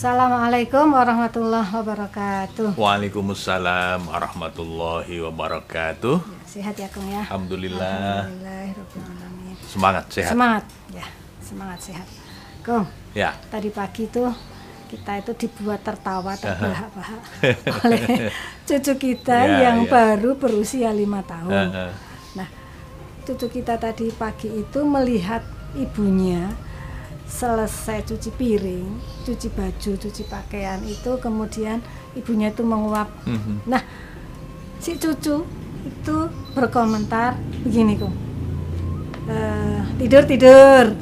Assalamualaikum warahmatullahi wabarakatuh. Waalaikumsalam warahmatullahi wabarakatuh. Sehat ya Kang ya. Alhamdulillah. Alhamdulillahirobbilalamin. Semangat sehat. Semangat ya, semangat sehat. Kong, Ya. tadi pagi tuh kita itu dibuat tertawa terbahak-bahak oleh cucu kita Ya, yang ya. baru berusia lima tahun. Heeh. Nah, cucu kita tadi pagi itu melihat ibunya selesai cuci piring, cuci baju, cuci pakaian itu kemudian ibunya itu menguap. Mhm. Nah, si cucu itu berkomentar begini kok. tidur tidur,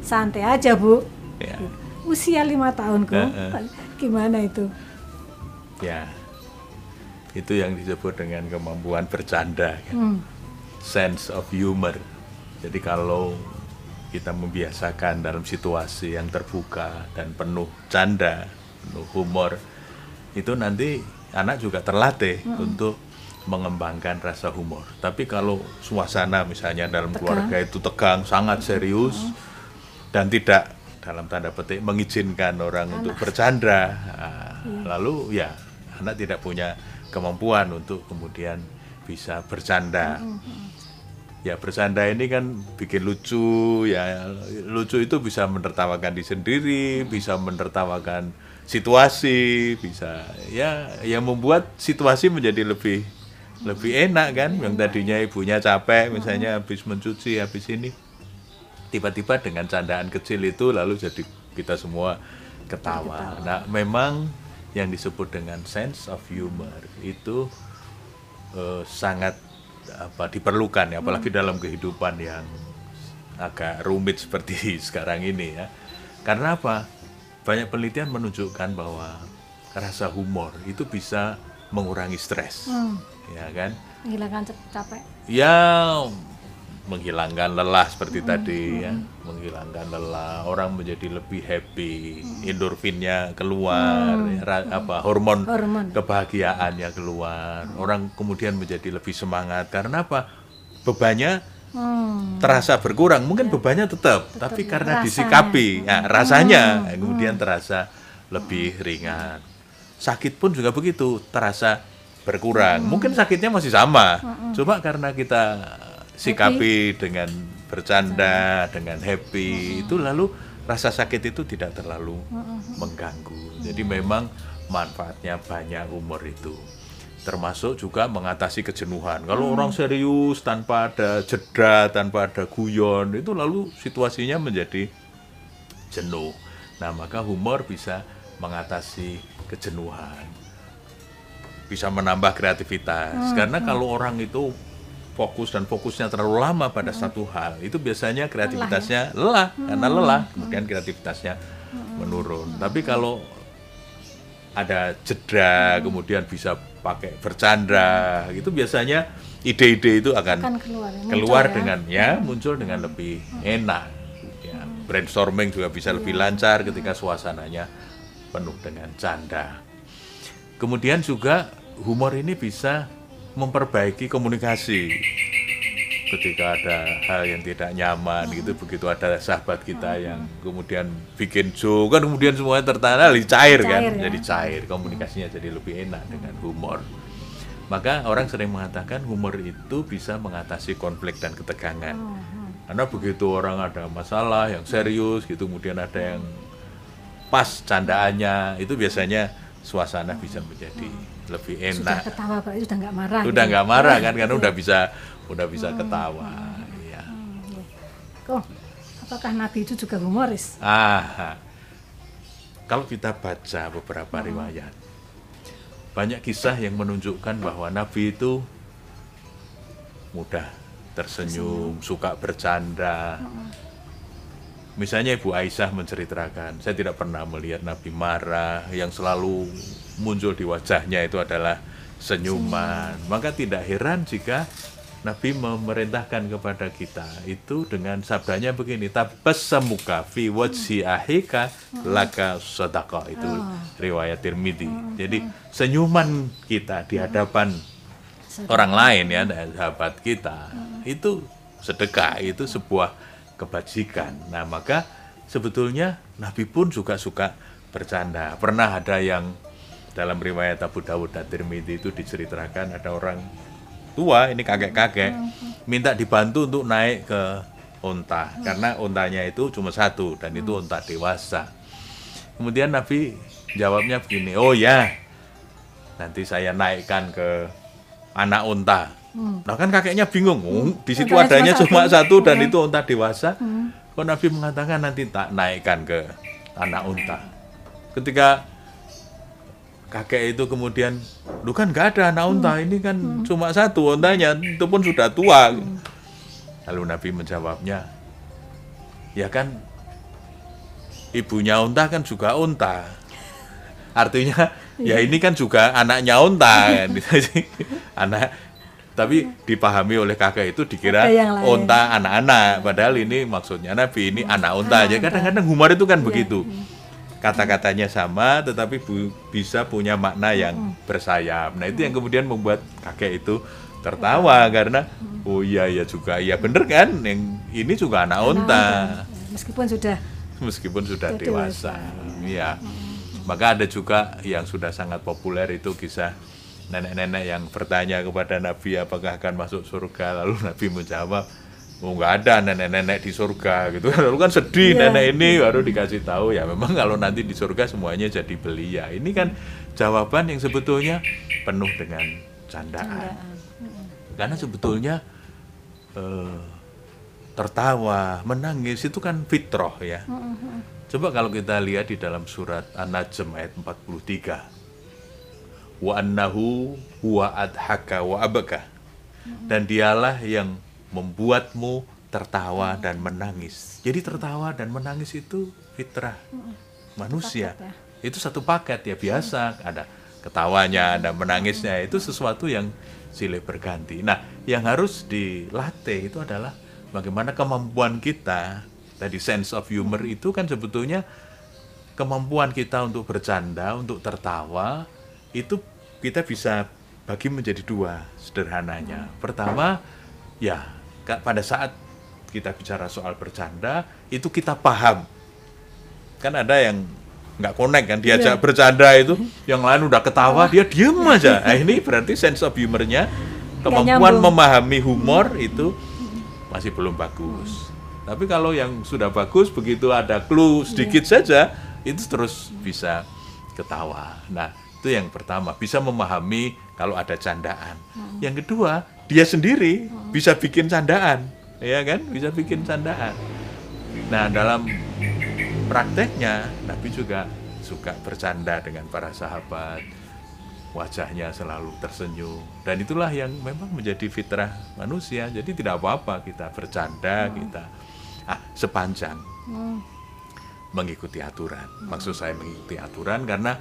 santai aja bu. Ya. Usia lima tahun kok, Heeh. gimana itu? Ya. Itu yang disebut dengan kemampuan bercanda, kan? Hmm. sense of humor. Jadi kalau kita membiasakan dalam situasi yang terbuka dan penuh canda, penuh humor, itu nanti anak juga terlatih untuk mengembangkan rasa humor. Tapi kalau suasana misalnya dalam Tegang. keluarga itu tegang, sangat serius dan tidak dalam tanda petik mengizinkan orang untuk bercanda, ah, lalu ya anak tidak punya kemampuan untuk kemudian bisa bercanda ya bercanda ini kan bikin lucu ya. Lucu itu bisa menertawakan diri sendiri bisa menertawakan situasi bisa ya yang membuat situasi menjadi lebih lebih enak kan? Yang tadinya ibunya capek misalnya habis mencuci habis ini tiba-tiba dengan candaan kecil itu lalu jadi kita semua ketawa. Nah, memang yang disebut dengan sense of humor itu eh, sangat apa diperlukan ya, apalagi dalam kehidupan yang agak rumit seperti sekarang ini ya. Karena apa? Banyak penelitian menunjukkan bahwa rasa humor itu bisa mengurangi stres, Hmm, ya kan? menghilangkan cap- capek. ya menghilangkan lelah seperti tadi ya. Menghilangkan lelah orang menjadi lebih happy endorfinnya keluar ya, ra- apa hormon, Hormon. kebahagiaannya keluar. Orang kemudian menjadi lebih semangat. Karena apa? Bebannya Hmm. terasa berkurang. Mungkin bebannya tetap, tapi karena rasanya. disikapi. Ya, rasanya kemudian terasa lebih ringan. Sakit pun juga begitu terasa berkurang. Mungkin sakitnya masih sama. Coba karena kita sikapi dengan bercanda dengan happy. Itu lalu rasa sakit itu tidak terlalu mengganggu. Jadi memang manfaatnya banyak humor itu. Termasuk juga mengatasi kejenuhan. Kalau orang serius tanpa ada jeda, tanpa ada guyon, itu lalu situasinya menjadi jenuh. Nah, maka humor bisa mengatasi kejenuhan. Bisa menambah kreativitas. Karena kalau orang itu fokus dan fokusnya terlalu lama pada satu hal, itu biasanya kreativitasnya lelah, karena lelah, kemudian kreativitasnya menurun. Tapi kalau ada jeda kemudian bisa pakai bercanda gitu biasanya ide-ide itu akan, Akan keluar ya, muncul keluar ya. dengan ya muncul dengan lebih enak ya. Brainstorming juga bisa lebih lancar ketika suasananya penuh dengan canda. Kemudian juga humor ini bisa memperbaiki komunikasi ketika ada hal yang tidak nyaman gitu begitu ada sahabat kita yang kemudian bikin joke kan kemudian semuanya tertanda jadi cair, kan Cair, ya. jadi cair komunikasinya jadi lebih enak dengan humor. Maka orang sering mengatakan humor itu bisa mengatasi konflik dan ketegangan. Karena begitu orang ada masalah yang serius gitu kemudian ada yang pas candaannya itu biasanya suasana bisa menjadi lebih Sudah enak. ketawa Pak, sudah nggak marah. udah gitu. nggak marah kan karena udah bisa udah bisa ketawa ya Kong, apakah Nabi itu juga humoris? ah kalau kita baca beberapa riwayat banyak kisah yang menunjukkan bahwa Nabi itu mudah tersenyum suka bercanda Misalnya Ibu Aisyah menceritakan, saya tidak pernah melihat Nabi marah, yang selalu muncul di wajahnya itu adalah senyuman. Maka tidak heran jika Nabi memerintahkan kepada kita itu dengan sabdanya begini, tabassamuka fi wajhi ahika laka sadaqah itu riwayat Tirmidzi. Jadi senyuman kita di hadapan orang lain ya, sahabat kita itu sedekah itu sebuah kebajikan. Nah, maka sebetulnya Nabi pun juga suka bercanda. Pernah ada yang dalam riwayat Abu Dawud dan Tirmidzi itu diceritakan ada orang tua ini kakek-kakek minta dibantu untuk naik ke unta karena untanya itu cuma satu dan itu unta dewasa. Kemudian Nabi jawabnya begini, oh ya nanti saya naikkan ke anak unta. Nah kan kakeknya bingung, oh, di situ Untanya adanya cuma satu. satu dan Iya. itu unta dewasa. Kok Nabi mengatakan nanti tak naikkan ke anak unta. Ketika kakek itu kemudian, lu kan nggak ada anak unta, ini kan cuma satu untanya, itu pun sudah tua. Lalu Nabi menjawabnya, ya kan ibunya unta kan juga unta. Artinya ya ini kan juga anaknya unta kan. Anak tapi dipahami oleh kakek itu dikira unta anak-anak. Padahal ini maksudnya Nabi ini anak unta aja. Kadang-kadang humor itu kan begitu. Kata-katanya sama tetapi bu- bisa punya makna yang bersayap. Nah, itu yang kemudian membuat kakek itu tertawa karena oh iya iya juga. Iya bener kan? Yang ini juga anak unta. Meskipun sudah meskipun sudah Sudah dewasa. Iya. Maka ada juga yang sudah sangat populer itu kisah nenek-nenek yang bertanya kepada Nabi apakah akan masuk surga lalu Nabi menjawab oh nggak ada nenek-nenek di surga gitu lalu kan sedih Iya. nenek ini baru dikasih tahu ya memang kalau nanti di surga semuanya jadi belia ini kan jawaban yang sebetulnya penuh dengan candaan karena sebetulnya eh, tertawa, menangis itu kan fitrah ya. Coba kalau kita lihat di dalam surat An-Najm ayat 43. Wa annahu huwa adhaka wa abaka. Dan dialah yang membuatmu tertawa dan menangis. Jadi tertawa dan menangis itu fitrah manusia. Paket Itu satu paket ya biasa ada ketawanya, ada menangisnya itu sesuatu yang silih berganti. Nah, yang harus dilatih itu adalah bagaimana kemampuan kita tadi sense of humor itu kan sebetulnya kemampuan kita untuk bercanda, untuk tertawa itu kita bisa bagi menjadi dua sederhananya. Pertama, ya pada saat kita bicara soal bercanda itu kita paham. Kan ada yang nggak connect kan diajak bercanda itu, yang lain udah ketawa dia diem aja. Nah, ini berarti sense of humornya, kemampuan memahami humor itu masih belum bagus. Tapi kalau yang sudah bagus begitu ada clue sedikit saja itu terus bisa ketawa. Nah, itu yang pertama, bisa memahami kalau ada candaan. Yang kedua, dia sendiri bisa bikin candaan, ya kan? Bisa bikin candaan. Nah, dalam prakteknya Nabi juga suka bercanda dengan para sahabat. Wajahnya selalu tersenyum dan itulah yang memang menjadi fitrah manusia. Jadi tidak apa-apa kita bercanda, kita ah sepanjang mengikuti aturan. Maksud saya mengikuti aturan karena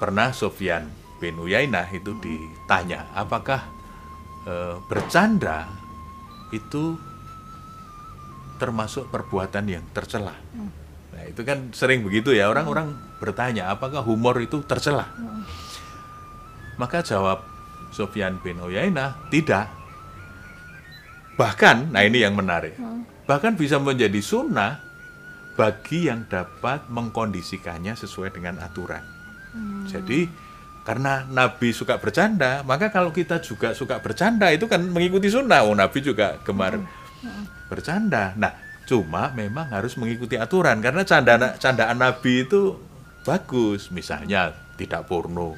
pernah Sofyan bin Uyainah itu ditanya apakah eh, bercanda itu termasuk perbuatan yang tercela. Nah, itu kan sering begitu ya orang-orang bertanya apakah humor itu tercela. Maka jawab Sofyan bin Uyainah tidak. Bahkan, nah ini yang menarik. Bahkan bisa menjadi sunnah bagi yang dapat mengkondisikannya sesuai dengan aturan. Jadi karena Nabi suka bercanda, maka kalau kita juga suka bercanda itu kan mengikuti sunnah. Oh, Nabi juga gemar bercanda. Nah, cuma memang harus mengikuti aturan karena candaan candaan Nabi itu bagus. Misalnya tidak porno.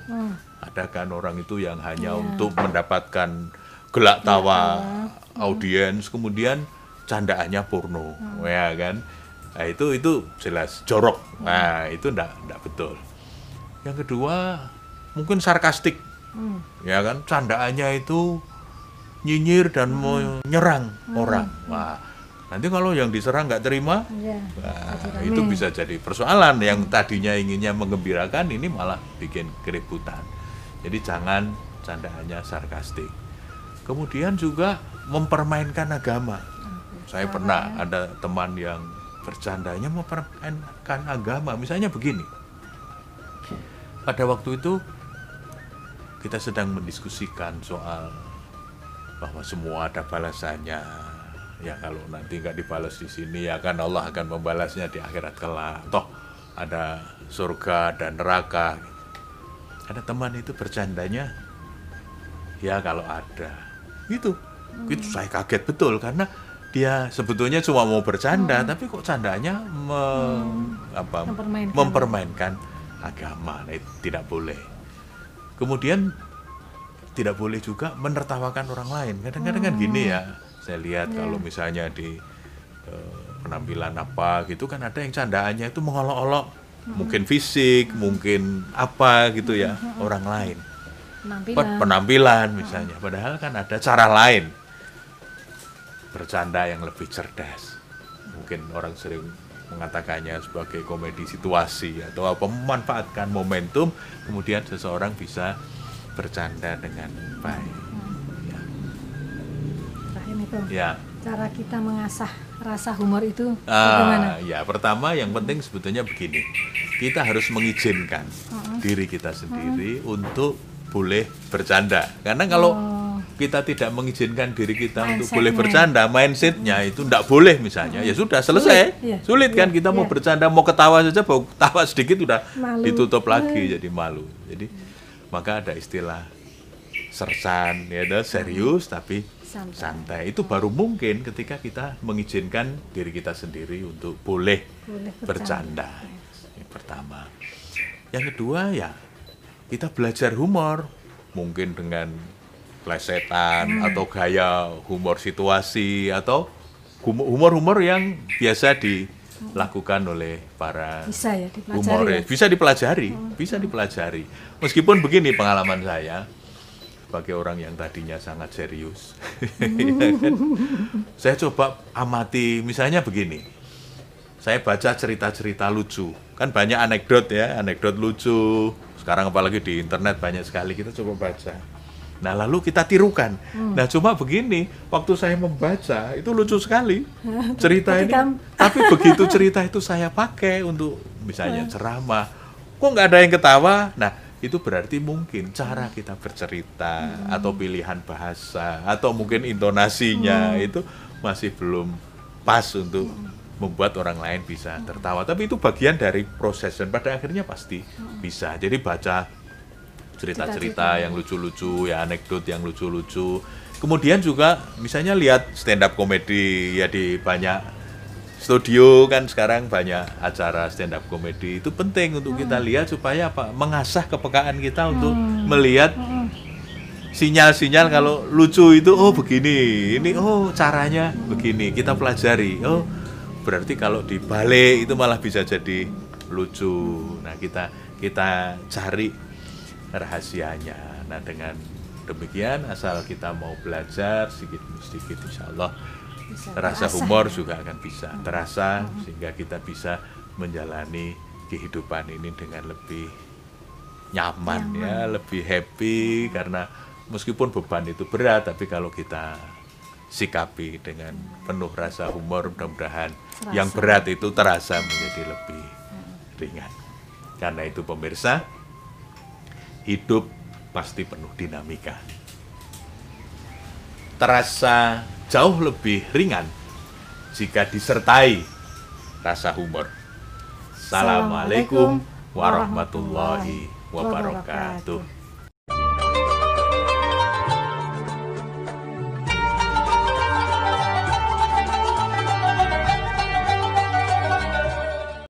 Ada kan orang itu yang hanya untuk mendapatkan gelak tawa audiens, kemudian candaannya porno, ya kan? Nah, itu itu jelas jorok. Nah, itu enggak enggak betul. Yang kedua, mungkin sarkastik. Ya kan, candaannya itu nyinyir dan menyerang orang. Wah, nanti kalau yang diserang nggak terima, ya, jadi itu bisa jadi persoalan yang tadinya inginnya mengembirakan ini malah bikin keributan. Jadi jangan candaannya sarkastik. Kemudian juga mempermainkan agama. Saya pernah ada teman yang bercandanya mempermainkan agama. Misalnya begini. Pada waktu itu kita sedang mendiskusikan soal bahwa semua ada balasannya. Ya kalau nanti nggak dibalas di sini ya kan Allah akan membalasnya di akhirat kelak. Toh ada surga dan neraka. Ada teman itu bercandanya, ya kalau ada, itu, itu saya kaget betul karena dia sebetulnya cuma mau bercanda, tapi kok candanya me- apa, Mempermainkan. mempermainkan agama, nah, itu tidak boleh. Kemudian tidak boleh juga menertawakan orang lain. Kadang-kadang kan gini ya, saya lihat kalau misalnya di eh, penampilan apa gitu kan ada yang candaannya itu mengolok-olok, mungkin fisik, mungkin apa gitu ya orang lain. penampilan Pe- penampilan misalnya, padahal kan ada cara lain bercanda yang lebih cerdas. Mungkin orang sering mengatakannya sebagai komedi situasi atau apa memanfaatkan momentum kemudian seseorang bisa bercanda dengan baik. Ya. terakhir nih Bang. Ya. cara kita mengasah rasa humor itu bagaimana Ah, ya pertama yang penting sebetulnya begini, kita harus mengizinkan diri kita sendiri untuk boleh bercanda. Karena kalau Oh. Kita tidak mengizinkan diri kita untuk Mindsetnya. boleh bercanda, mindsetnya itu tidak boleh misalnya, ya sudah selesai. Sulit, iya. Sulit kan Iya, kita mau iya. bercanda, mau ketawa saja, mau ketawa sedikit udah Malu. ditutup lagi jadi malu. Jadi maka ada istilah sersan, ya ada serius tapi Santai. santai. Itu baru mungkin ketika kita mengizinkan diri kita sendiri untuk boleh, Boleh bercanda. Yang pertama. Yang kedua ya kita belajar humor, mungkin dengan plesetan Hmm. atau gaya humor situasi atau humo- humor-humor yang biasa dilakukan oleh para bisa ya dipelajari humoris. ya? Bisa dipelajari, bisa dipelajari. Meskipun begini pengalaman saya sebagai orang yang tadinya sangat serius. ya kan? saya coba amati misalnya begini. Saya baca cerita-cerita lucu. Kan banyak anekdot ya, anekdot lucu. Sekarang apalagi di internet banyak sekali kita coba baca. Nah, lalu kita tirukan. Nah, cuma begini, waktu saya membaca itu lucu sekali. Cerita ini tapi begitu cerita itu saya pakai untuk misalnya ceramah, kok nggak ada yang ketawa? Nah, itu berarti mungkin cara kita bercerita atau pilihan bahasa atau mungkin intonasinya itu masih belum pas untuk membuat orang lain bisa tertawa. Tapi itu bagian dari proses dan pada akhirnya pasti bisa. Jadi baca cerita-cerita yang lucu-lucu, ya anekdot yang lucu-lucu. Kemudian juga misalnya lihat stand up komedi ya di banyak studio kan sekarang banyak acara stand up komedi. Itu penting untuk kita lihat supaya apa? Mengasah kepekaan kita untuk melihat sinyal-sinyal kalau lucu itu oh begini ini oh caranya begini kita pelajari. Oh berarti kalau dibalik itu malah bisa jadi lucu. Nah kita kita cari rahasianya. Nah dengan demikian asal kita mau belajar sedikit sedikit insya Allah Bisa rasa terasa humor ya. juga akan bisa terasa sehingga kita bisa menjalani kehidupan ini dengan lebih nyaman, ya, lebih happy karena meskipun beban itu berat tapi kalau kita sikapi dengan penuh rasa humor mudah-mudahan yang berat itu terasa menjadi lebih ringan. Karena itu pemirsa hidup pasti penuh dinamika. Terasa jauh lebih ringan jika disertai rasa humor. Assalamualaikum warahmatullahi wabarakatuh.